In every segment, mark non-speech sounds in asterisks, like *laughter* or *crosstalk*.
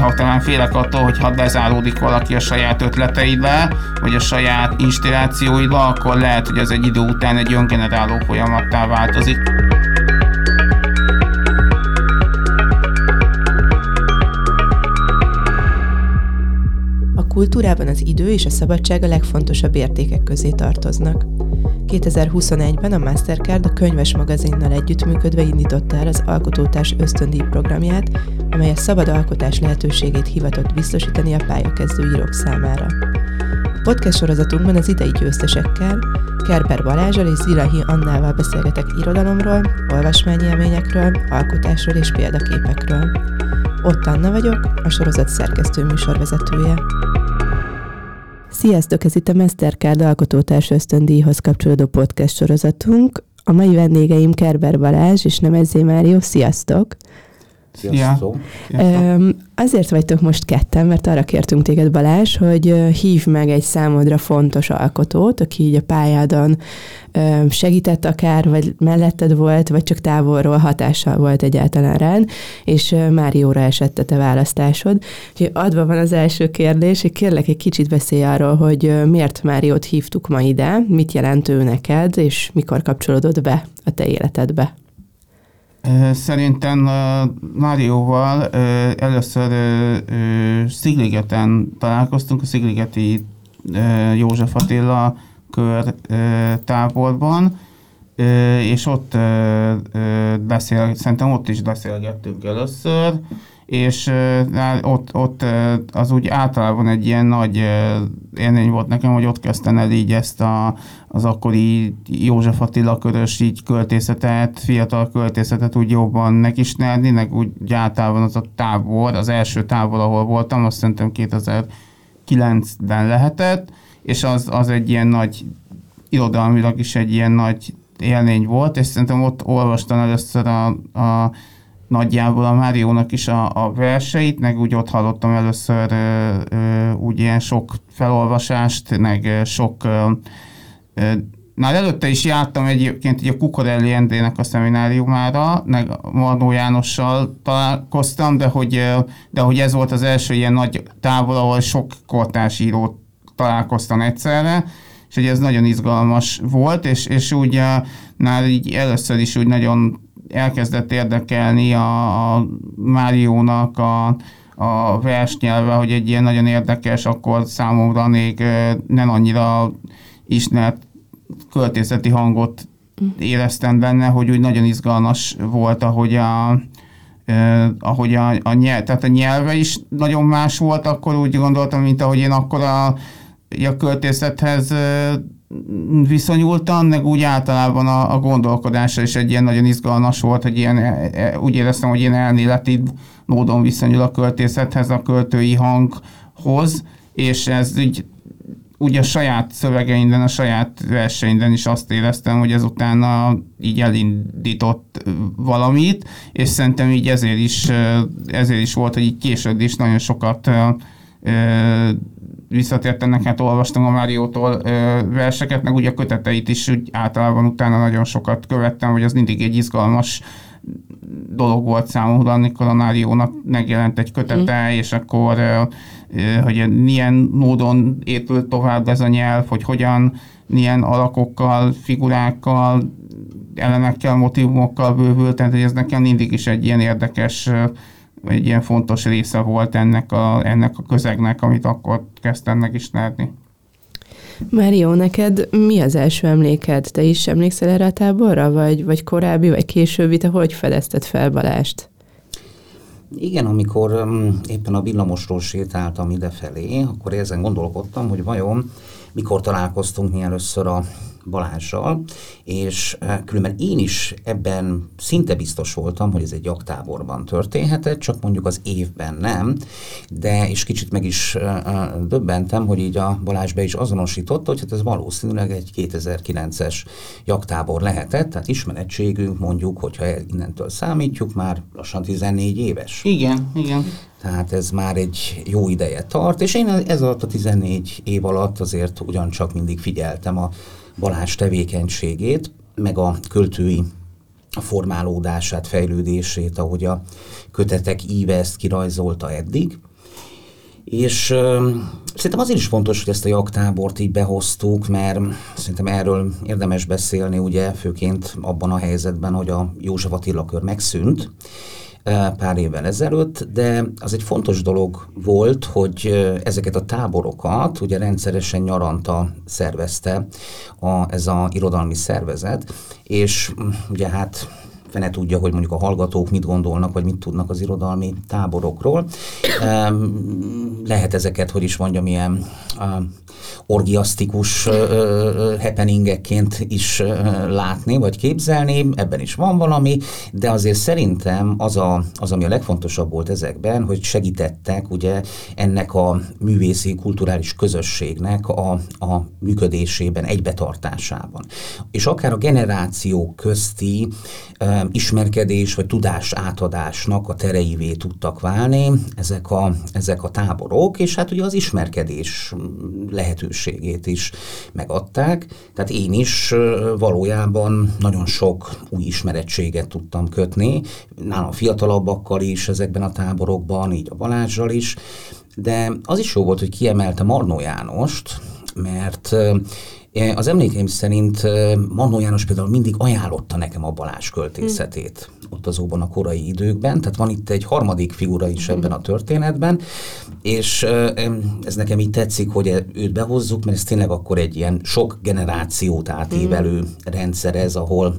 néha talán félek attól, hogy ha bezáródik valaki a saját ötleteibe, vagy a saját inspirációiba, akkor lehet, hogy ez egy idő után egy öngeneráló folyamattá változik. A kultúrában az idő és a szabadság a legfontosabb értékek közé tartoznak. 2021-ben a Mastercard a könyves magazinnal együttműködve indította el az Alkotótárs ösztöndíj programját, amely a szabad alkotás lehetőségét hivatott biztosítani a pályakezdő írók számára. A podcast sorozatunkban az idei győztesekkel, Kerber Balázsal és Zilahi Annával beszélgetek irodalomról, olvasmányélményekről, alkotásról és példaképekről. Ott Anna vagyok, a sorozat szerkesztő műsorvezetője. Sziasztok, ez itt a Mastercard Alkotótárs ösztöndíjhoz kapcsolódó podcast sorozatunk. A mai vendégeim Kerber Balázs és Nemezzé Mário. Sziasztok! Sziasztok! Sziasztok. Azért vagytok most ketten, mert arra kértünk téged Balázs, hogy hív meg egy számodra fontos alkotót, aki így a pályádon segített akár, vagy melletted volt, vagy csak távolról hatással volt egyáltalán rád, és Márióra esett a te választásod. Úgyhogy adva van az első kérdés, hogy kérlek egy kicsit beszélj arról, hogy miért Máriót hívtuk ma ide, mit jelent ő neked, és mikor kapcsolódott be a te életedbe. Szerintem Márióval először Szigligeten találkoztunk, a Szigligeti József Attila kör táborban, és ott beszél, szerintem ott is beszélgettünk először, és ott, ott az úgy általában egy ilyen nagy élmény volt nekem, hogy ott kezdtem el így ezt a, az akkori József Attila körös így költészetet, fiatal költészetet úgy jobban megismerni, meg úgy általában az a tábor, az első tábor, ahol voltam, azt szerintem 2009-ben lehetett, és az, az egy ilyen nagy, irodalmilag is egy ilyen nagy élmény volt, és szerintem ott olvastam először a, a nagyjából a Máriónak is a, a verseit, meg úgy ott hallottam először ö, ö, úgy ilyen sok felolvasást, meg sok ö, ö, már előtte is jártam egyébként a Kukorelli Endrének a szemináriumára, meg Marnó Jánossal találkoztam, de hogy, de hogy ez volt az első ilyen nagy távol, ahol sok kortárs írót találkoztam egyszerre, és hogy ez nagyon izgalmas volt, és, és úgy már így először is úgy nagyon elkezdett érdekelni a, a Máriónak a, a versnyelve, hogy egy ilyen nagyon érdekes, akkor számomra még nem annyira ismert költészeti hangot éreztem benne, hogy úgy nagyon izgalmas volt, ahogy a, eh, ahogy a, a nyelv, tehát a nyelve is nagyon más volt, akkor úgy gondoltam, mint ahogy én akkor a, a költészethez viszonyultam, meg úgy általában a, a gondolkodása is egy ilyen nagyon izgalmas volt, hogy ilyen, e, e, úgy éreztem, hogy ilyen elméleti módon viszonyul a költészethez, a költői hanghoz, és ez úgy, úgy a saját szövegeinden, a saját verseinden is azt éreztem, hogy ezután a, így elindított valamit, és szerintem így ezért is, ezért is volt, hogy így később is nagyon sokat visszatértem, hát olvastam a Máriótól verseket, meg ugye a köteteit is úgy általában utána nagyon sokat követtem, hogy az mindig egy izgalmas dolog volt számomra, amikor a Máriónak megjelent egy kötete, mm. és akkor hogy milyen módon épült tovább ez a nyelv, hogy hogyan, milyen alakokkal, figurákkal, elemekkel, motivumokkal bővült, tehát ez nekem mindig is egy ilyen érdekes egy ilyen fontos része volt ennek a, ennek a közegnek, amit akkor kezdtem megismerni. Mário, neked mi az első emléked? Te is emlékszel erre a táborra, vagy, vagy korábbi, vagy későbbi? Te hogy fedezted fel Balást? Igen, amikor um, éppen a villamosról sétáltam idefelé, akkor ezen gondolkodtam, hogy vajon mikor találkoztunk mi először a Balázsral, és eh, különben én is ebben szinte biztos voltam, hogy ez egy jaktáborban történhetett, csak mondjuk az évben nem, de és kicsit meg is eh, eh, döbbentem, hogy így a Balázs be is azonosította, hogy hát ez valószínűleg egy 2009-es jaktábor lehetett, tehát ismerettségünk mondjuk, hogyha innentől számítjuk, már lassan 14 éves. Igen, igen. Tehát ez már egy jó ideje tart, és én ez alatt a 14 év alatt azért ugyancsak mindig figyeltem a Balázs tevékenységét, meg a költői formálódását, fejlődését, ahogy a kötetek íve ezt kirajzolta eddig. És uh, szerintem azért is fontos, hogy ezt a jaktábort így behoztuk, mert szerintem erről érdemes beszélni, ugye főként abban a helyzetben, hogy a József Attila kör megszűnt, pár évvel ezelőtt, de az egy fontos dolog volt, hogy ezeket a táborokat ugye rendszeresen nyaranta szervezte a, ez a irodalmi szervezet, és ugye hát fene tudja, hogy mondjuk a hallgatók mit gondolnak, vagy mit tudnak az irodalmi táborokról. Lehet ezeket, hogy is mondjam, ilyen orgiasztikus happeningekként is látni, vagy képzelni, ebben is van valami, de azért szerintem az, a, az, ami a legfontosabb volt ezekben, hogy segítettek ugye ennek a művészi, kulturális közösségnek a, a működésében, egybetartásában. És akár a generációk közti ismerkedés vagy tudás átadásnak a tereivé tudtak válni ezek a, ezek a táborok, és hát ugye az ismerkedés lehetőségét is megadták. Tehát én is valójában nagyon sok új ismerettséget tudtam kötni, nálam fiatalabbakkal is ezekben a táborokban, így a Balázsral is, de az is jó volt, hogy kiemelte Marnó Jánost, mert az emlékeim szerint Mannó János például mindig ajánlotta nekem a Balázs költészetét mm. ott azóban a korai időkben, tehát van itt egy harmadik figura is mm. ebben a történetben, és ez nekem így tetszik, hogy őt behozzuk, mert ez tényleg akkor egy ilyen sok generációt átívelő mm. rendszer ez, ahol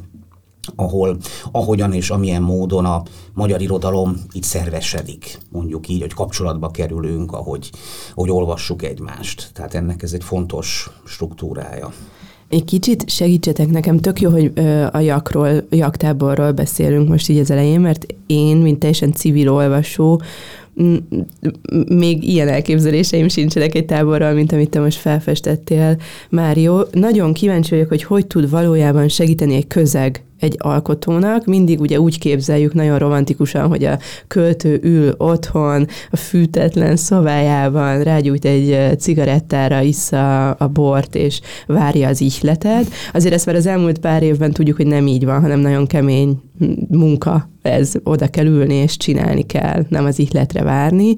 ahol ahogyan és amilyen módon a magyar irodalom így szervesedik, mondjuk így, hogy kapcsolatba kerülünk, ahogy, ahogy olvassuk egymást. Tehát ennek ez egy fontos struktúrája. Egy kicsit segítsetek nekem, tök jó, hogy a jakról, jaktáborról beszélünk most így az elején, mert én, mint teljesen civil olvasó, még ilyen elképzeléseim sincsenek egy táborral, mint amit te most felfestettél, Mário. Nagyon kíváncsi vagyok, hogy hogy tud valójában segíteni egy közeg egy alkotónak. Mindig ugye úgy képzeljük nagyon romantikusan, hogy a költő ül otthon, a fűtetlen szobájában, rágyújt egy cigarettára, issza a bort, és várja az ihletet. Azért ezt már az elmúlt pár évben tudjuk, hogy nem így van, hanem nagyon kemény munka ez, oda kell ülni és csinálni kell, nem az ihletre várni.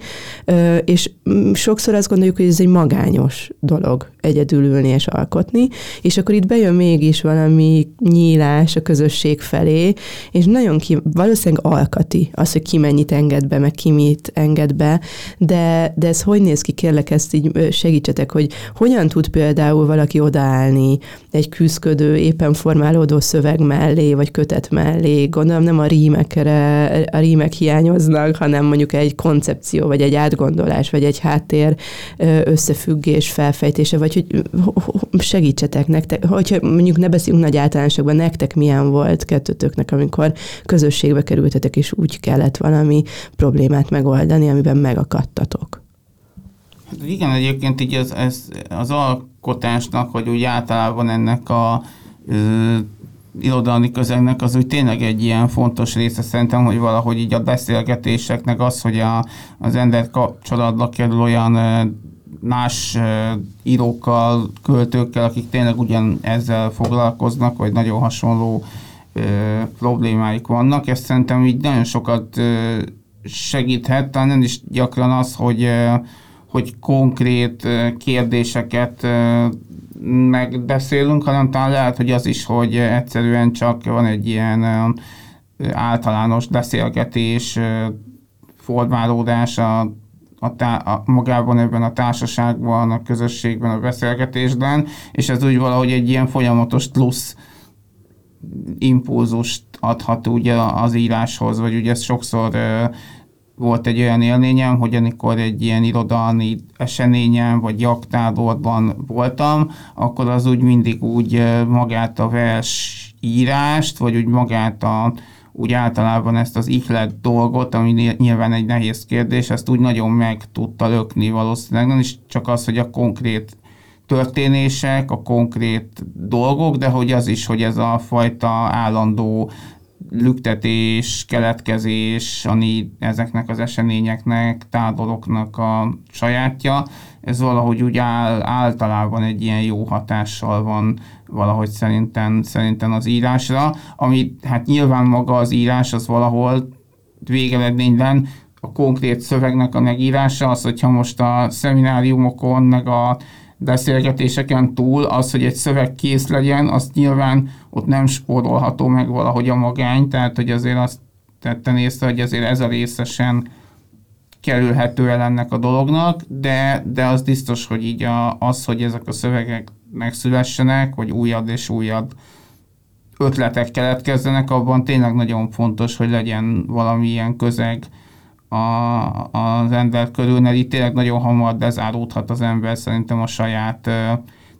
És sokszor azt gondoljuk, hogy ez egy magányos dolog egyedül ülni és alkotni, és akkor itt bejön mégis valami nyílás a közösség felé, és nagyon ki, valószínűleg alkati az, hogy ki mennyit enged be, meg ki mit enged be, de, de ez hogy néz ki, kérlek, ezt így segítsetek, hogy hogyan tud például valaki odaállni egy küzdködő, éppen formálódó szöveg mellé, vagy kötet mellé, gondolom nem a rímekre, a rímek hiányoznak, hanem mondjuk egy koncepció, vagy egy átgondolás, vagy egy háttér összefüggés, felfejtése, vagy hogy segítsetek nektek, hogyha mondjuk ne beszélünk nagy általánosokban, nektek milyen volt kettőtöknek, amikor közösségbe kerültetek, és úgy kellett valami problémát megoldani, amiben megakadtatok. Igen, egyébként így az, ez, az alkotásnak, vagy úgy általában ennek a irodalmi közegnek az úgy tényleg egy ilyen fontos része szerintem, hogy valahogy így a beszélgetéseknek az, hogy a, az ember kapcsolatba kerül olyan más írókkal, költőkkel, akik tényleg ugyan ezzel foglalkoznak, vagy nagyon hasonló ö, problémáik vannak. Ezt szerintem így nagyon sokat ö, segíthet, talán is gyakran az, hogy, ö, hogy konkrét kérdéseket megbeszélünk, hanem talán lehet, hogy az is, hogy egyszerűen csak van egy ilyen általános beszélgetés, formálódás a, a, a magában ebben a társaságban, a közösségben, a beszélgetésben, és ez úgy valahogy egy ilyen folyamatos plusz impulzust adhat ugye az íráshoz, vagy ugye ez sokszor volt egy olyan élményem, hogy amikor egy ilyen irodalmi eseményen vagy jaktáborban voltam, akkor az úgy mindig úgy magát a vers írást, vagy úgy magát a úgy általában ezt az ihlet dolgot, ami nyilván egy nehéz kérdés, ezt úgy nagyon meg tudta lökni valószínűleg, nem is csak az, hogy a konkrét történések, a konkrét dolgok, de hogy az is, hogy ez a fajta állandó lüktetés, keletkezés, ami ezeknek az eseményeknek, táboroknak a sajátja, ez valahogy úgy áll, általában egy ilyen jó hatással van valahogy szerintem, szerintem az írásra, ami hát nyilván maga az írás az valahol végeredményben a konkrét szövegnek a megírása, az, hogyha most a szemináriumokon, meg a beszélgetéseken túl az, hogy egy szöveg kész legyen, azt nyilván ott nem spórolható meg valahogy a magány, tehát hogy azért azt tetten észre, hogy azért ez a részesen kerülhető el ennek a dolognak, de, de az biztos, hogy így a, az, hogy ezek a szövegek megszülessenek, vagy újabb és újabb ötletek keletkezzenek, abban tényleg nagyon fontos, hogy legyen valamilyen közeg, a, az ember körül, mert itt tényleg nagyon hamar bezáródhat az ember szerintem a saját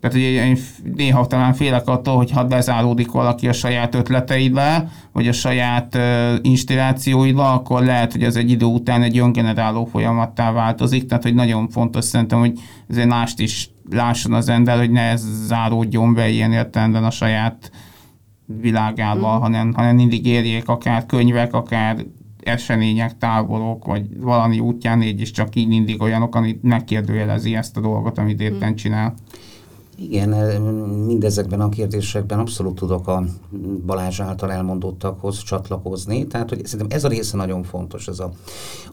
tehát ugye én néha talán félek attól, hogy ha bezáródik valaki a saját ötleteibe, vagy a saját uh, inspirációiba, akkor lehet, hogy ez egy idő után egy öngeneráló folyamattá változik, tehát hogy nagyon fontos szerintem, hogy ezért mást is lásson az ember, hogy ne ez záródjon be ilyen értelemben a saját világába, mm. hanem, hanem mindig érjék akár könyvek, akár események, távolok, vagy valami útján így is csak így mindig olyanok, amit megkérdőjelezi ezt a dolgot, amit hmm. éppen csinál. Igen, mindezekben a kérdésekben abszolút tudok a Balázs által elmondottakhoz csatlakozni. Tehát, hogy szerintem ez a része nagyon fontos, ez a,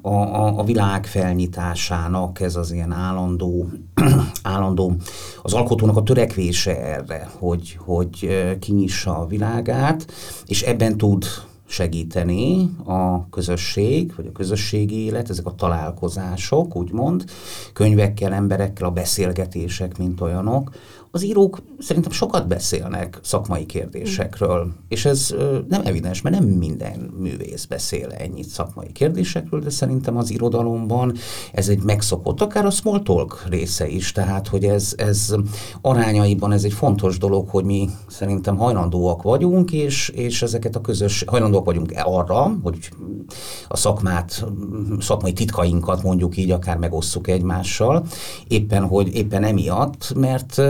a, a, a világ felnyitásának, ez az ilyen állandó, *clears throat* állandó, az alkotónak a törekvése erre, hogy, hogy kinyissa a világát, és ebben tud segíteni a közösség, vagy a közösségi élet, ezek a találkozások, úgymond, könyvekkel, emberekkel, a beszélgetések, mint olyanok, az írók szerintem sokat beszélnek szakmai kérdésekről, és ez nem evidens, mert nem minden művész beszél ennyit szakmai kérdésekről, de szerintem az irodalomban ez egy megszokott, akár a small talk része is, tehát hogy ez, ez arányaiban ez egy fontos dolog, hogy mi szerintem hajlandóak vagyunk, és, és ezeket a közös, hajlandóak vagyunk arra, hogy a szakmát, szakmai titkainkat mondjuk így akár megosszuk egymással, éppen, hogy éppen emiatt, mert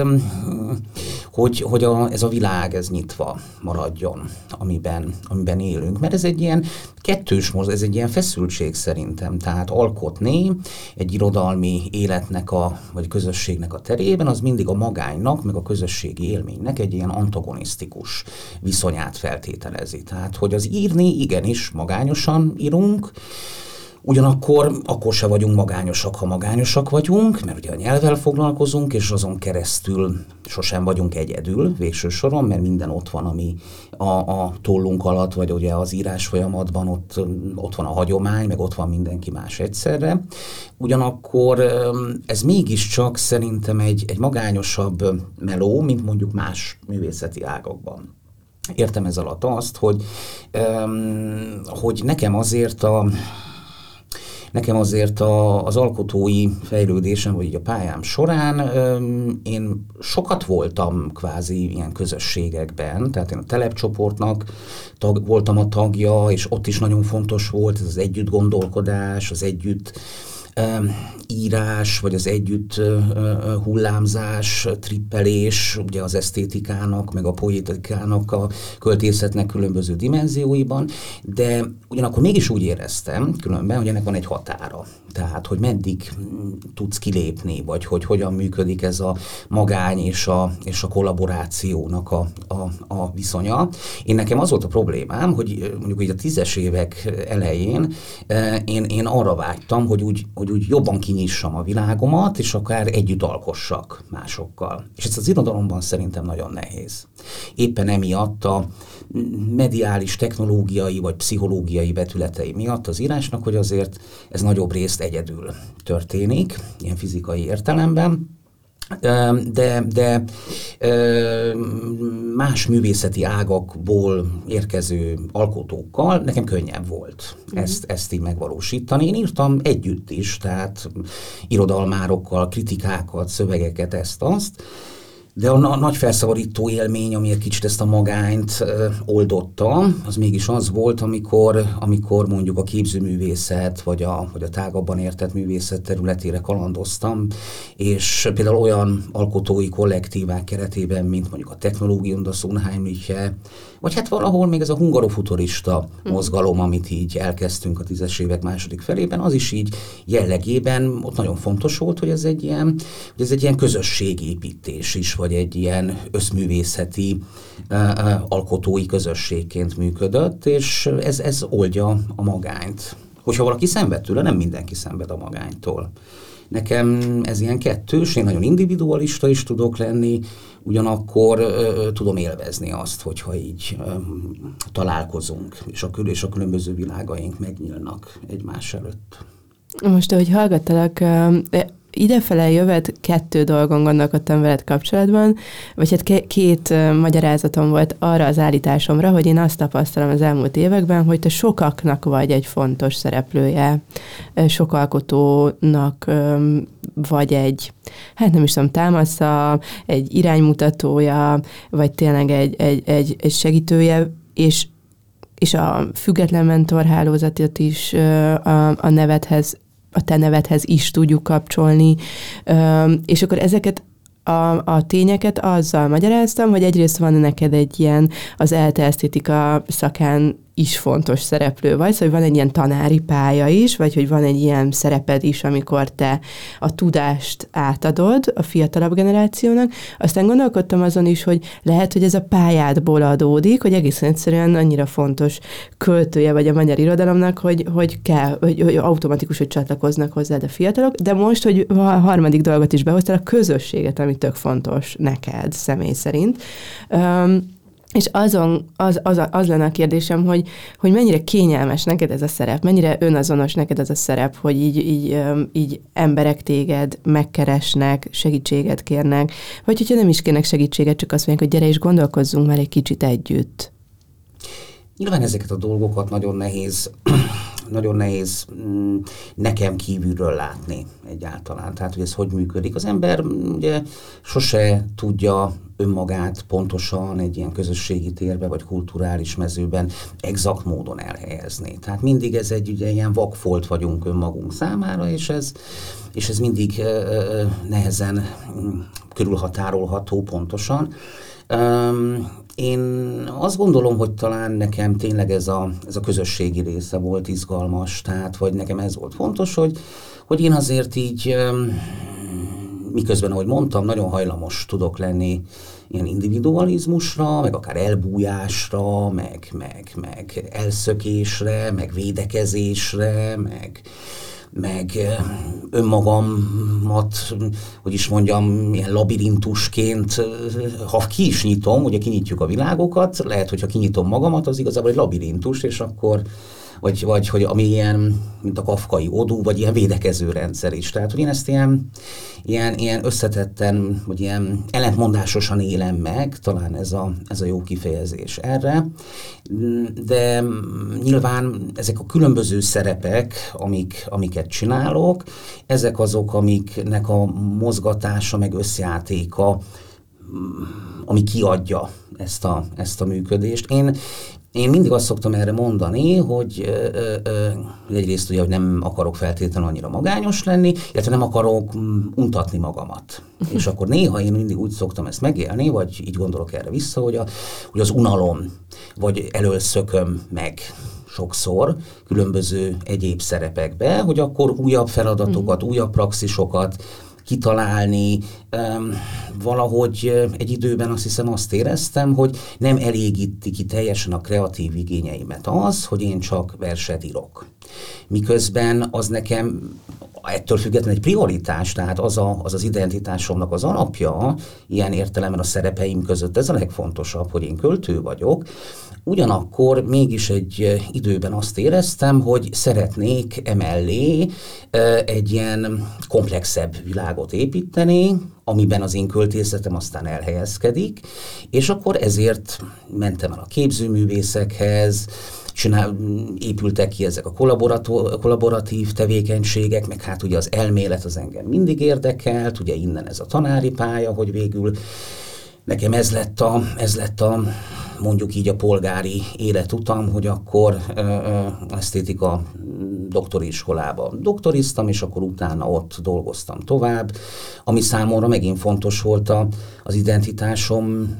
hogy, hogy a, ez a világ ez nyitva maradjon, amiben, amiben élünk. Mert ez egy ilyen kettős moz, ez egy ilyen feszültség szerintem. Tehát alkotni egy irodalmi életnek, a, vagy közösségnek a terében, az mindig a magánynak, meg a közösségi élménynek egy ilyen antagonisztikus viszonyát feltételezi. Tehát, hogy az írni igenis magányosan írunk, Ugyanakkor akkor se vagyunk magányosak, ha magányosak vagyunk, mert ugye a nyelvvel foglalkozunk, és azon keresztül sosem vagyunk egyedül végső soron, mert minden ott van, ami a, a tollunk alatt, vagy ugye az írás folyamatban ott, ott van a hagyomány, meg ott van mindenki más egyszerre. Ugyanakkor ez mégiscsak szerintem egy, egy magányosabb meló, mint mondjuk más művészeti ágakban. Értem ez alatt azt, hogy, hogy nekem azért a Nekem azért a, az alkotói fejlődésem, vagy a pályám során én sokat voltam kvázi ilyen közösségekben, tehát én a telepcsoportnak tag, voltam a tagja, és ott is nagyon fontos volt ez az együtt gondolkodás, az együtt írás, vagy az együtt hullámzás, trippelés, ugye az esztétikának, meg a poétikának, a költészetnek különböző dimenzióiban, de ugyanakkor mégis úgy éreztem, különben, hogy ennek van egy határa. Tehát, hogy meddig tudsz kilépni, vagy hogy hogyan működik ez a magány és a, és a kollaborációnak a, a, a viszonya. Én nekem az volt a problémám, hogy mondjuk így a tízes évek elején én, én arra vágytam, hogy úgy, hogy úgy jobban kinyissam a világomat, és akár együtt alkossak másokkal. És ez az irodalomban szerintem nagyon nehéz. Éppen emiatt a mediális, technológiai vagy pszichológiai vetületei miatt az írásnak, hogy azért ez nagyobb részt egyedül történik, ilyen fizikai értelemben, de, de más művészeti ágakból érkező alkotókkal nekem könnyebb volt mm-hmm. ezt, ezt így megvalósítani. Én írtam együtt is, tehát irodalmárokkal, kritikákat, szövegeket, ezt-azt, de a, a nagy felszabadító élmény, ami egy kicsit ezt a magányt ö, oldotta, az mégis az volt, amikor, amikor mondjuk a képzőművészet, vagy a, vagy a tágabban értett művészet területére kalandoztam, és például olyan alkotói kollektívák keretében, mint mondjuk a Technológium a Unheimliche, vagy hát valahol még ez a hungarofuturista hmm. mozgalom, amit így elkezdtünk a tízes évek második felében, az is így jellegében ott nagyon fontos volt, hogy ez egy ilyen, hogy ez egy ilyen közösségépítés is, vagy egy ilyen összművészeti uh, uh, alkotói közösségként működött, és ez, ez oldja a magányt. Hogyha valaki szenved tőle, nem mindenki szenved a magánytól. Nekem ez ilyen kettős, én nagyon individualista is tudok lenni, ugyanakkor ö, tudom élvezni azt, hogyha így ö, találkozunk, és a, és a különböző világaink megnyílnak egymás előtt. Most, ahogy hallgattalak, idefele jövet kettő dolgon gondolkodtam veled kapcsolatban, vagy hát két magyarázatom volt arra az állításomra, hogy én azt tapasztalom az elmúlt években, hogy te sokaknak vagy egy fontos szereplője, sok alkotónak vagy egy, hát nem is tudom, támasza, egy iránymutatója, vagy tényleg egy, egy, egy, egy segítője, és és a független mentorhálózatot is a, a nevedhez a te nevedhez is tudjuk kapcsolni, és akkor ezeket a, a tényeket azzal magyaráztam, hogy egyrészt van neked egy ilyen az ELTE esztétika szakán is fontos szereplő vagy, szóval van egy ilyen tanári pálya is, vagy hogy van egy ilyen szereped is, amikor te a tudást átadod a fiatalabb generációnak. Aztán gondolkodtam azon is, hogy lehet, hogy ez a pályádból adódik, hogy egészen egyszerűen annyira fontos költője vagy a magyar irodalomnak, hogy, hogy kell, hogy, hogy automatikus, hogy csatlakoznak hozzád a fiatalok, de most, hogy a harmadik dolgot is behoztál, a közösséget, ami tök fontos neked személy szerint. Um, és azon, az, az, az lenne a kérdésem, hogy, hogy mennyire kényelmes neked ez a szerep, mennyire önazonos neked ez a szerep, hogy így, így, így emberek téged megkeresnek, segítséget kérnek, vagy hogyha nem is kérnek segítséget, csak azt mondják, hogy gyere és gondolkozzunk már egy kicsit együtt. Nyilván ezeket a dolgokat nagyon nehéz, nagyon nehéz mm, nekem kívülről látni egyáltalán. Tehát, hogy ez hogy működik. Az ember mm, ugye sose tudja önmagát pontosan egy ilyen közösségi térbe vagy kulturális mezőben exakt módon elhelyezni. Tehát mindig ez egy ugye ilyen vakfolt vagyunk önmagunk számára, és ez, és ez mindig uh, nehezen um, körülhatárolható pontosan. Um, én azt gondolom, hogy talán nekem tényleg ez a, ez a közösségi része volt izgalmas, tehát vagy nekem ez volt fontos, hogy, hogy én azért így miközben, ahogy mondtam, nagyon hajlamos tudok lenni ilyen individualizmusra, meg akár elbújásra, meg, meg, meg elszökésre, meg védekezésre, meg, meg önmagamat, hogy is mondjam, ilyen labirintusként, ha ki is nyitom, ugye kinyitjuk a világokat, lehet, hogyha kinyitom magamat, az igazából egy labirintus, és akkor vagy, vagy hogy ami ilyen, mint a kafkai odú, vagy ilyen védekező rendszer is. Tehát, hogy én ezt ilyen, ilyen, ilyen összetetten, vagy ilyen ellentmondásosan élem meg, talán ez a, ez a jó kifejezés erre, de nyilván ezek a különböző szerepek, amik, amiket csinálok, ezek azok, amiknek a mozgatása, meg összjátéka, ami kiadja ezt a, ezt a működést. Én, én mindig azt szoktam erre mondani, hogy ö, ö, egyrészt ugye, hogy nem akarok feltétlenül annyira magányos lenni, illetve nem akarok mm, untatni magamat. *laughs* És akkor néha én mindig úgy szoktam ezt megélni, vagy így gondolok erre vissza, hogy, a, hogy az unalom, vagy elölszököm meg sokszor különböző egyéb szerepekbe, hogy akkor újabb feladatokat, mm. újabb praxisokat, kitalálni. Valahogy egy időben azt hiszem azt éreztem, hogy nem elégíti ki teljesen a kreatív igényeimet az, hogy én csak verset írok. Miközben az nekem ettől függetlenül egy prioritás, tehát az, a, az az identitásomnak az alapja, ilyen értelemben a szerepeim között ez a legfontosabb, hogy én költő vagyok, Ugyanakkor mégis egy időben azt éreztem, hogy szeretnék emellé egy ilyen komplexebb világot építeni, amiben az én költészetem aztán elhelyezkedik, és akkor ezért mentem el a képzőművészekhez, csinál, épültek ki ezek a kollaboratív tevékenységek, meg hát ugye az elmélet az engem mindig érdekelt, ugye innen ez a tanári pálya, hogy végül nekem ez lett a, ez lett a mondjuk így a polgári életutam, hogy akkor ö, ö, esztétika doktori iskolába doktoriztam, és akkor utána ott dolgoztam tovább, ami számomra megint fontos volt a, az identitásom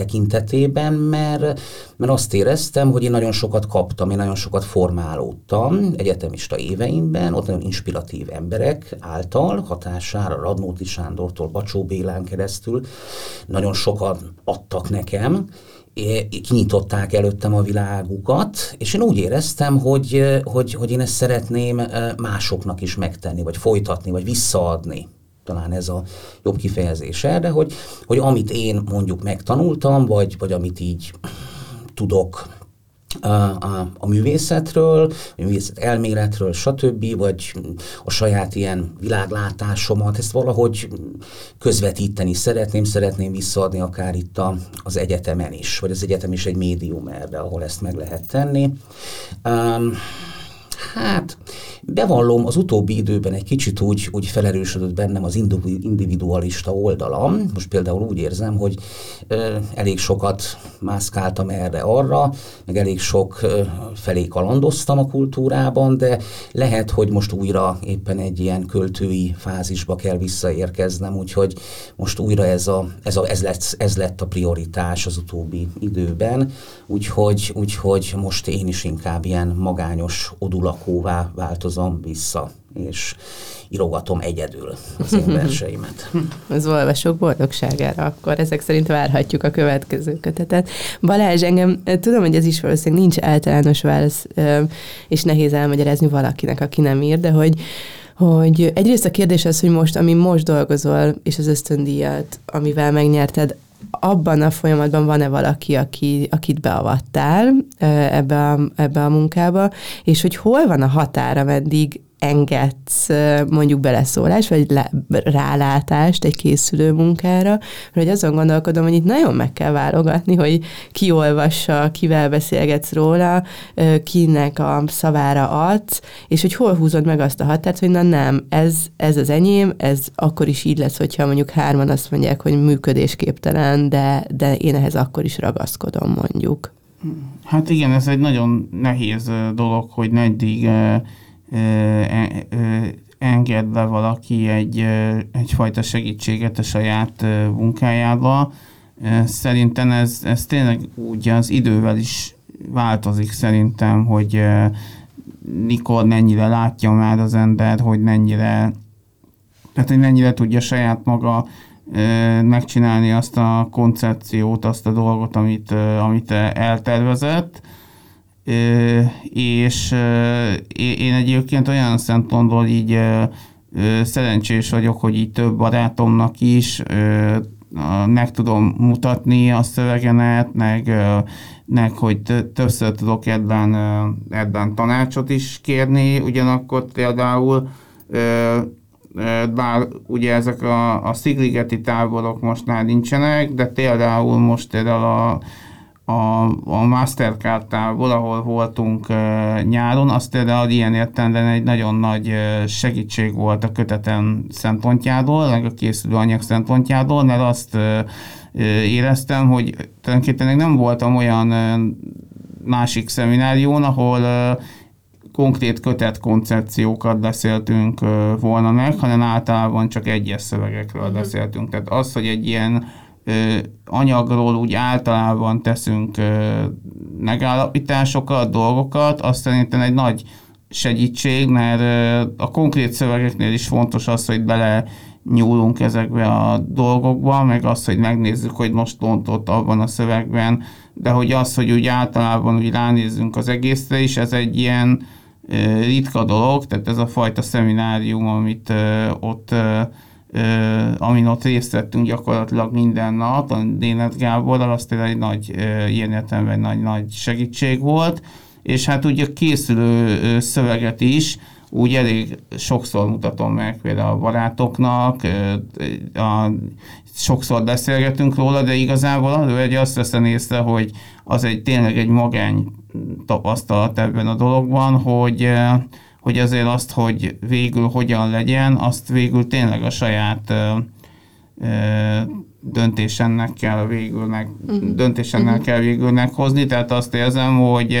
tekintetében, mert, mert azt éreztem, hogy én nagyon sokat kaptam, én nagyon sokat formálódtam egyetemista éveimben, ott nagyon inspiratív emberek által, hatására Radnóti Sándortól, Bacsó Bélán keresztül, nagyon sokat adtak nekem, kinyitották előttem a világukat, és én úgy éreztem, hogy, hogy, hogy én ezt szeretném másoknak is megtenni, vagy folytatni, vagy visszaadni talán ez a jobb kifejezés erre, hogy, hogy amit én mondjuk megtanultam, vagy, vagy amit így tudok a, a, a művészetről, a művészet elméletről, stb., vagy a saját ilyen világlátásomat, ezt valahogy közvetíteni szeretném, szeretném visszaadni akár itt a, az egyetemen is, vagy az egyetem is egy médium erre, ahol ezt meg lehet tenni. Um, Hát, bevallom, az utóbbi időben egy kicsit úgy, úgy felerősödött bennem az individualista oldalam. Most például úgy érzem, hogy ö, elég sokat mászkáltam erre-arra, meg elég sok ö, felé kalandoztam a kultúrában, de lehet, hogy most újra éppen egy ilyen költői fázisba kell visszaérkeznem, úgyhogy most újra ez, a, ez, a, ez, lett, ez lett a prioritás az utóbbi időben, úgyhogy, úgyhogy most én is inkább ilyen magányos odulak lakóvá változom vissza, és írogatom egyedül az én verseimet. *laughs* Az olvasók boldogságára, akkor ezek szerint várhatjuk a következő kötetet. Balázs, engem tudom, hogy ez is valószínűleg nincs általános válasz, és nehéz elmagyarázni valakinek, aki nem ír, de hogy hogy egyrészt a kérdés az, hogy most, ami most dolgozol, és az ösztöndíjat, amivel megnyerted, abban a folyamatban van-e valaki, aki, akit beavattál ebbe a, ebbe a munkába, és hogy hol van a határa, meddig engedsz mondjuk beleszólás, vagy le, rálátást egy készülő munkára, hogy azon gondolkodom, hogy itt nagyon meg kell válogatni, hogy ki olvassa, kivel beszélgetsz róla, kinek a szavára adsz, és hogy hol húzod meg azt a határt, hogy na nem, ez, ez az enyém, ez akkor is így lesz, hogyha mondjuk hárman azt mondják, hogy működésképtelen, de, de én ehhez akkor is ragaszkodom mondjuk. Hát igen, ez egy nagyon nehéz dolog, hogy meddig enged be valaki egy, egyfajta segítséget a saját munkájába. Szerintem ez, ez tényleg úgy az idővel is változik szerintem, hogy mikor mennyire látja már az ember, hogy mennyire, tehát hogy mennyire tudja saját maga megcsinálni azt a koncepciót, azt a dolgot, amit, amit eltervezett, és én egyébként olyan szempontból így szerencsés vagyok, hogy így több barátomnak is meg tudom mutatni a szövegenet, meg, meg hogy többször tudok ebben, ebben tanácsot is kérni, ugyanakkor például bár ugye ezek a, a szigligeti táborok most már nincsenek, de például most például a a, a Mastercard-tával, ahol voltunk uh, nyáron, az például ilyen értelemben egy nagyon nagy uh, segítség volt a kötetem szempontjából, meg a készülő anyag szempontjából, mert azt uh, éreztem, hogy tulajdonképpen nem voltam olyan másik szeminárión, ahol konkrét kötet koncepciókat beszéltünk volna meg, hanem általában csak egyes szövegekről uh-huh. beszéltünk. Tehát az, hogy egy ilyen anyagról úgy általában teszünk megállapításokat, dolgokat, azt szerintem egy nagy segítség, mert a konkrét szövegeknél is fontos az, hogy bele nyúlunk ezekbe a dolgokba, meg az, hogy megnézzük, hogy most pont ott abban a szövegben, de hogy az, hogy úgy általában úgy ránézzünk az egészre is, ez egy ilyen ritka dolog, tehát ez a fajta szeminárium, amit ott amin ott részt vettünk gyakorlatilag minden nap, a Dénet Gáborral, az tényleg egy nagy, ilyen értelemben nagy, nagy segítség volt, és hát ugye készülő szöveget is, úgy elég sokszor mutatom meg például a barátoknak, a, sokszor beszélgetünk róla, de igazából az, hogy azt veszem észre, hogy az egy tényleg egy magány tapasztalat ebben a dologban, hogy hogy azért azt, hogy végül hogyan legyen, azt végül tényleg a saját döntésennek kell végül meg, uh-huh. döntésennek uh-huh. kell végül meghozni, tehát azt érzem, hogy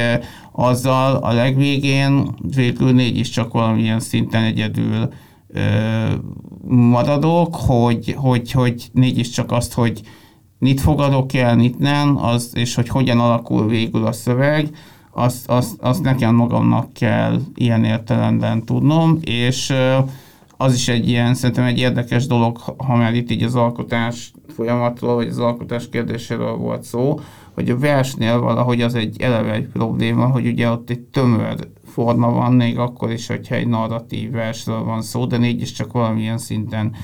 azzal a legvégén végül négy is csak valamilyen szinten egyedül ö, maradok, hogy, hogy, hogy négy is csak azt, hogy mit fogadok el, mit nem, az, és hogy hogyan alakul végül a szöveg, azt, azt, azt nekem magamnak kell ilyen értelemben tudnom, és az is egy ilyen, szerintem egy érdekes dolog, ha már itt így az alkotás folyamatról, vagy az alkotás kérdéséről volt szó, hogy a versnél valahogy az egy eleve egy probléma, hogy ugye ott egy tömör forma van, még akkor is, hogyha egy narratív versről van szó, de is csak valamilyen szinten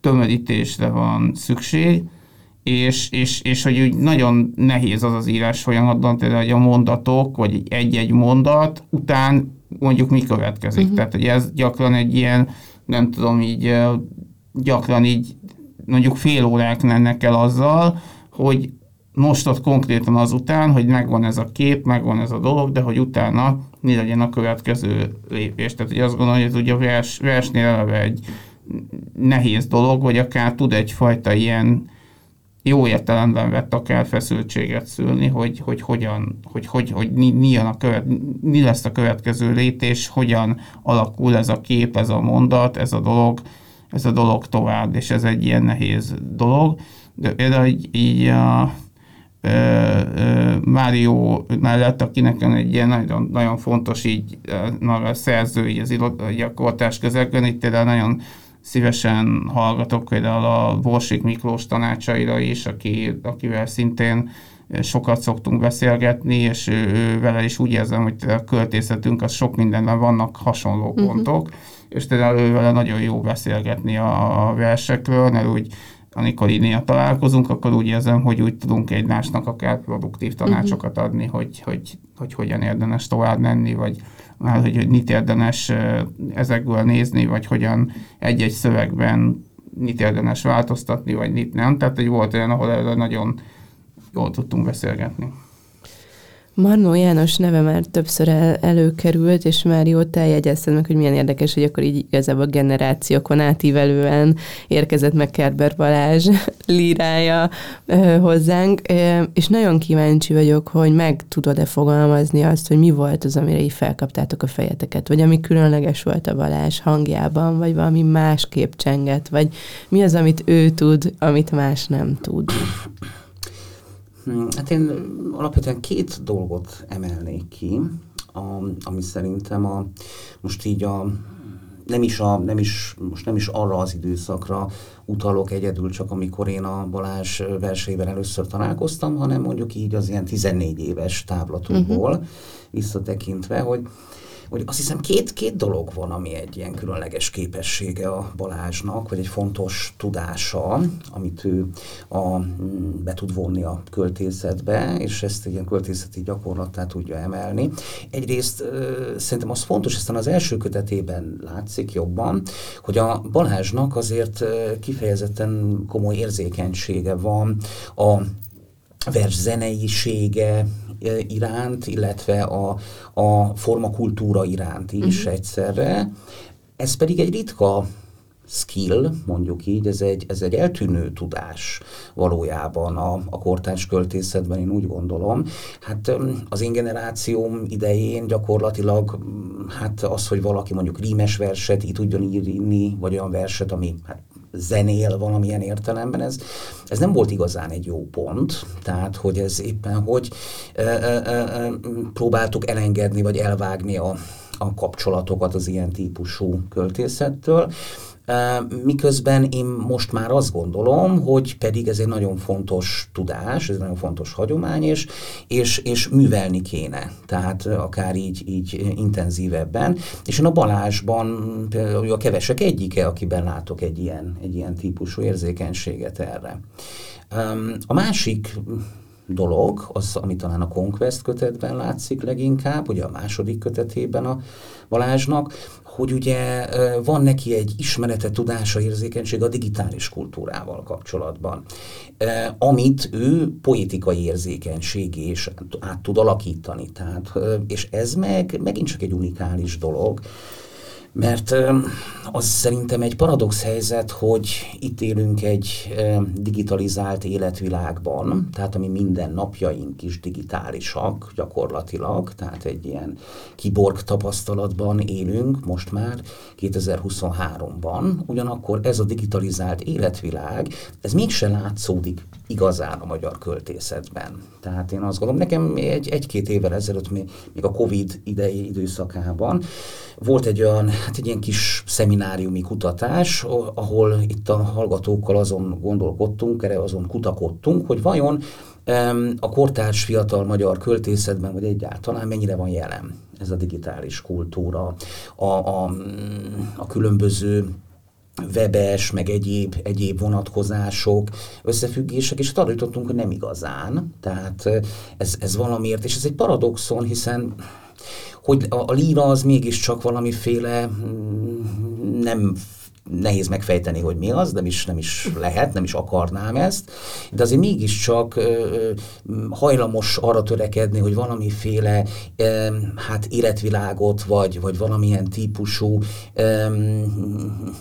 tömörítésre van szükség, és, és, és hogy úgy nagyon nehéz az az írás folyamatban, például, hogy a mondatok, vagy egy-egy mondat után mondjuk mi következik. Uh-huh. Tehát, hogy ez gyakran egy ilyen, nem tudom, így gyakran így mondjuk fél órák mennek el azzal, hogy most ott konkrétan azután, hogy megvan ez a kép, megvan ez a dolog, de hogy utána mi legyen a következő lépés. Tehát, hogy azt gondolom, hogy ez ugye a vers, versnél eleve egy nehéz dolog, vagy akár tud egyfajta ilyen jó értelemben vett akár feszültséget szülni, hogy, hogy hogyan, hogy, hogy, hogy mi, mi, a követ, mi lesz a következő lépés, hogyan alakul ez a kép, ez a mondat, ez a dolog, ez a dolog tovább, és ez egy ilyen nehéz dolog. De például így, így a, Mário mellett, aki nekem egy ilyen nagyon, nagyon fontos így a szerző így az gyakorlás közegben, itt például nagyon szívesen hallgatok például a Borsik Miklós tanácsaira is, aki, akivel szintén sokat szoktunk beszélgetni, és ő, ő vele is úgy érzem, hogy a költészetünk az sok mindenben vannak hasonló uh-huh. pontok, és például ő vele nagyon jó beszélgetni a, a versekről, mert úgy amikor így találkozunk, akkor úgy érzem, hogy úgy tudunk egymásnak akár produktív tanácsokat mhm. adni, hogy, hogy, hogy hogyan érdemes tovább menni, vagy már hogy, hogy mit érdemes ezekből nézni, vagy hogyan egy-egy szövegben mit érdemes változtatni, vagy mit nem. Tehát egy volt olyan, ahol erről nagyon jól tudtunk beszélgetni. Marnó János neve már többször el, előkerült, és már jót eljegyezted meg, hogy milyen érdekes, hogy akkor így igazából generációkon átívelően érkezett meg Kerber Balázs *laughs* lírája ö, hozzánk, ö, és nagyon kíváncsi vagyok, hogy meg tudod-e fogalmazni azt, hogy mi volt az, amire így felkaptátok a fejeteket, vagy ami különleges volt a Balázs hangjában, vagy valami másképp csengett, vagy mi az, amit ő tud, amit más nem tud. *clears throat* Hmm, hát én alapvetően két dolgot emelnék ki, a, ami szerintem a, most így a nem is, a, nem is, most nem is arra az időszakra utalok egyedül, csak amikor én a Balázs versével először találkoztam, hanem mondjuk így az ilyen 14 éves távlatokból uh-huh. visszatekintve, hogy hogy azt hiszem két, két dolog van, ami egy ilyen különleges képessége a Balázsnak, vagy egy fontos tudása, amit ő a, be tud vonni a költészetbe, és ezt egy ilyen költészeti gyakorlattá tudja emelni. Egyrészt szerintem az fontos, aztán az első kötetében látszik jobban, hogy a Balázsnak azért kifejezetten komoly érzékenysége van a vers zeneisége, iránt, illetve a, a formakultúra iránt is uh-huh. egyszerre. Ez pedig egy ritka skill, mondjuk így, ez egy, ez egy eltűnő tudás valójában a, a kortárs költészetben, én úgy gondolom. Hát az én generációm idején gyakorlatilag hát az, hogy valaki mondjuk rímes verset így tudjon írni, vagy olyan verset, ami hát zenél valamilyen értelemben, ez, ez nem volt igazán egy jó pont, tehát hogy ez éppen hogy e, e, e, próbáltuk elengedni, vagy elvágni a, a kapcsolatokat az ilyen típusú költészettől. Miközben én most már azt gondolom, hogy pedig ez egy nagyon fontos tudás, ez egy nagyon fontos hagyomány, és, és, és művelni kéne. Tehát akár így, így intenzívebben. És én a Balázsban például a kevesek egyike, akiben látok egy ilyen, egy ilyen típusú érzékenységet erre. A másik dolog, az, ami talán a Conquest kötetben látszik leginkább, ugye a második kötetében a Balázsnak, hogy ugye van neki egy ismerete, tudása, érzékenység a digitális kultúrával kapcsolatban, amit ő politikai érzékenységé is át tud alakítani. Tehát, és ez meg megint csak egy unikális dolog, mert az szerintem egy paradox helyzet, hogy itt élünk egy digitalizált életvilágban, tehát ami minden napjaink is digitálisak gyakorlatilag, tehát egy ilyen kiborg tapasztalatban élünk most már 2023-ban, ugyanakkor ez a digitalizált életvilág, ez mégse látszódik igazán a magyar költészetben. Tehát én azt gondolom, nekem egy, egy-két évvel ezelőtt, még a Covid idei időszakában volt egy olyan, hát egy ilyen kis szemináriumi kutatás, ahol itt a hallgatókkal azon gondolkodtunk, erre azon kutakodtunk, hogy vajon a kortárs fiatal magyar költészetben, vagy egyáltalán mennyire van jelen ez a digitális kultúra, a, a, a különböző webes, meg egyéb, egyéb vonatkozások, összefüggések, és arra jutottunk, hogy nem igazán. Tehát ez, ez valamiért, és ez egy paradoxon, hiszen hogy a, a líra az mégiscsak valamiféle mm, nem nehéz megfejteni, hogy mi az, nem is, nem is lehet, nem is akarnám ezt, de azért mégiscsak ö, hajlamos arra törekedni, hogy valamiféle ö, hát életvilágot, vagy, vagy valamilyen típusú ö,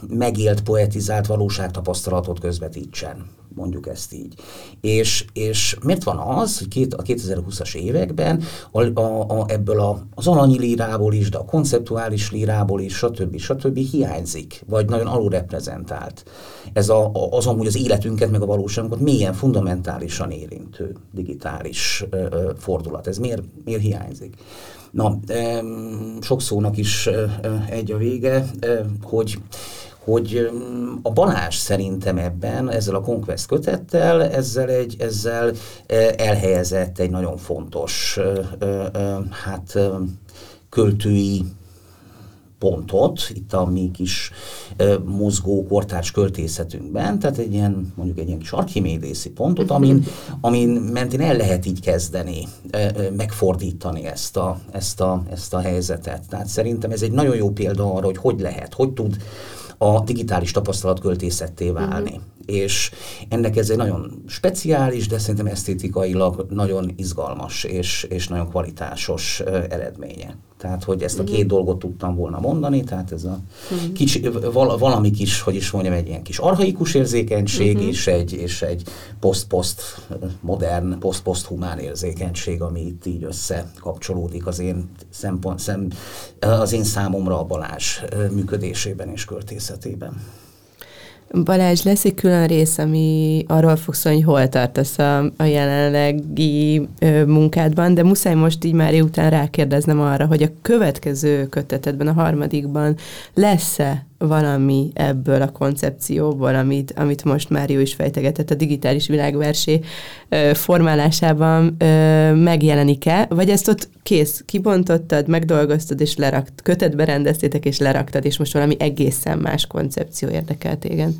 megélt, poetizált valóságtapasztalatot közvetítsen mondjuk ezt így. És, és miért van az, hogy két, a 2020-as években a, a, a, ebből a, az alanyi lírából is, de a konceptuális lírából is, stb. stb. hiányzik, vagy nagyon alulreprezentált. Ez a, a, az amúgy az életünket, meg a valóságunkat milyen fundamentálisan érintő digitális ö, ö, fordulat. Ez miért, miért hiányzik? Na, sok szónak is egy a vége, hogy hogy a Balázs szerintem ebben, ezzel a Conquest kötettel, ezzel, egy, ezzel elhelyezett egy nagyon fontos hát költői pontot itt a mi kis mozgó kortárs költészetünkben, tehát egy ilyen, mondjuk egy ilyen kis archimédészi pontot, amin, *laughs* amin mentén el lehet így kezdeni, megfordítani ezt a, ezt, a, ezt a helyzetet. Tehát szerintem ez egy nagyon jó példa arra, hogy hogy lehet, hogy tud a digitális tapasztalat költészetté válni. Uh-huh. És ennek ez egy nagyon speciális, de szerintem esztétikailag nagyon izgalmas és, és nagyon kvalitásos eredménye. Tehát, hogy ezt a két uh-huh. dolgot tudtam volna mondani, tehát ez a uh-huh. kicsi, val, valami kis, hogy is mondjam, egy ilyen kis arhaikus érzékenység, uh-huh. és egy, és egy poszt-poszt modern, poszt-poszt humán érzékenység, ami itt így összekapcsolódik az én szempont, szem, az én számomra a Balázs működésében és költészetében. Balázs, lesz egy külön rész, ami arról fog szólni, hogy hol tartasz a, a jelenlegi ö, munkádban, de muszáj most így már után rákérdeznem arra, hogy a következő kötetedben, a harmadikban lesz-e valami ebből a koncepcióból, amit, amit most már jó is fejtegetett a digitális világversé formálásában megjelenik-e, vagy ezt ott kész, kibontottad, megdolgoztad és lerakt, kötetbe rendeztétek és leraktad, és most valami egészen más koncepció érdekel téged?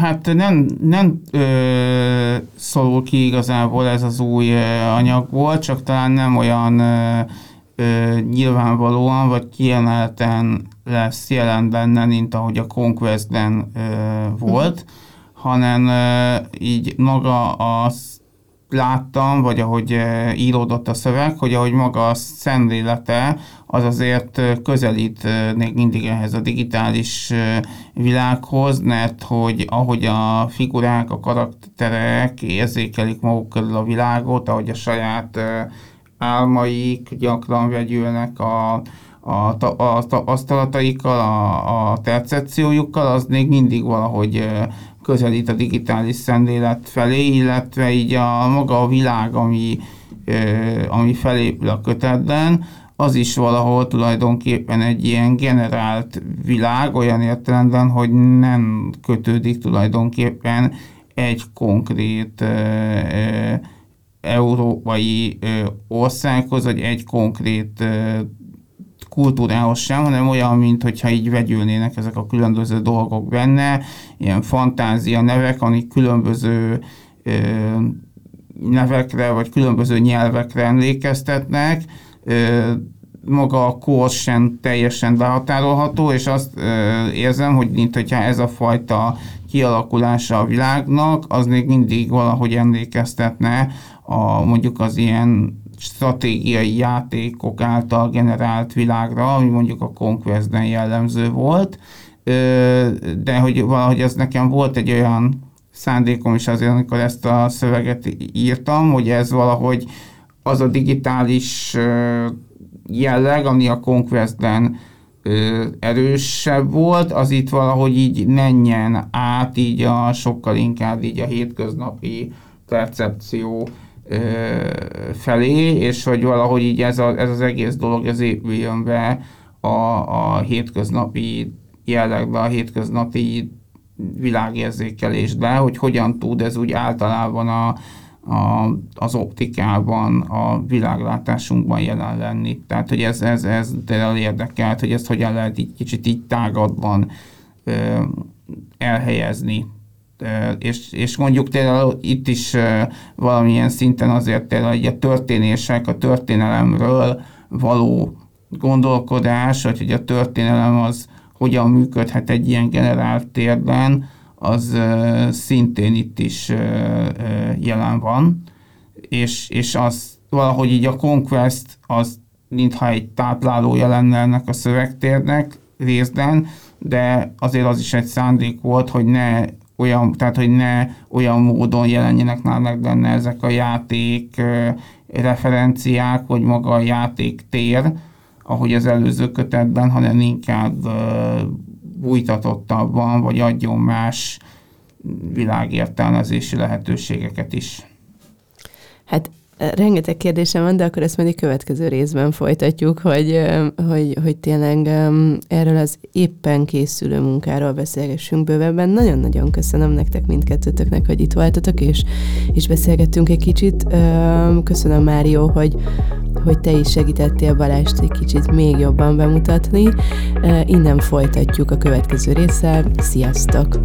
Hát nem, nem ö, szorul ki igazából ez az új anyagból, csak talán nem olyan ö, nyilvánvalóan, vagy kiemelten lesz jelen benne, mint ahogy a Conquestben ö, volt, uh-huh. hanem ö, így maga az láttam, vagy ahogy íródott a szöveg, hogy ahogy maga a szemlélete, az azért közelít még mindig ehhez a digitális világhoz, mert hogy ahogy a figurák, a karakterek érzékelik maguk körül a világot, ahogy a saját álmaik gyakran vegyülnek a, a, a, a tapasztalataikkal, a, a percepciójukkal, az még mindig valahogy közelít a digitális szemlélet felé, illetve így a maga a világ, ami, ami felépül a kötetben, az is valahol tulajdonképpen egy ilyen generált világ, olyan értelemben, hogy nem kötődik tulajdonképpen egy konkrét európai országhoz, vagy egy konkrét kultúrához sem, hanem olyan, mint hogyha így vegyülnének ezek a különböző dolgok benne, ilyen fantázia nevek, amik különböző nevekre, vagy különböző nyelvekre emlékeztetnek, maga a kors sem teljesen behatárolható, és azt érzem, hogy mint hogyha ez a fajta kialakulása a világnak, az még mindig valahogy emlékeztetne a mondjuk az ilyen stratégiai játékok által generált világra, ami mondjuk a Conquest-ben jellemző volt, de hogy valahogy ez nekem volt egy olyan szándékom is azért, amikor ezt a szöveget írtam, hogy ez valahogy az a digitális jelleg, ami a Conquest-ben erősebb volt, az itt valahogy így menjen át így a sokkal inkább így a hétköznapi percepció felé, és hogy valahogy így ez, a, ez az egész dolog ez épüljön be a, a hétköznapi jellegbe, a hétköznapi világérzékelésbe, hogy hogyan tud ez úgy általában a, a, az optikában, a világlátásunkban jelen lenni. Tehát, hogy ez, ez, ez érdekelt, hogy ezt hogyan lehet így kicsit így tágadban ö, elhelyezni. És, és mondjuk tényleg itt is valamilyen szinten azért tényleg a történések, a történelemről való gondolkodás, hogy, hogy a történelem az hogyan működhet egy ilyen generált térben, az szintén itt is jelen van, és, és az valahogy így a Conquest az mintha egy táplálója lenne ennek a szövegtérnek részben, de azért az is egy szándék volt, hogy ne olyan, tehát hogy ne olyan módon jelenjenek meg benne ezek a játék referenciák, vagy maga a játék tér, ahogy az előző kötetben, hanem inkább bújtatottabban, vagy adjon más világértelmezési lehetőségeket is. Hát rengeteg kérdésem van, de akkor ezt majd a következő részben folytatjuk, hogy, hogy, hogy tényleg erről az éppen készülő munkáról beszélgessünk bővebben. Nagyon-nagyon köszönöm nektek mindkettőtöknek, hogy itt voltatok, és, és beszélgettünk egy kicsit. Köszönöm, Mário, hogy, hogy te is segítettél Balást egy kicsit még jobban bemutatni. Innen folytatjuk a következő résszel. Sziasztok!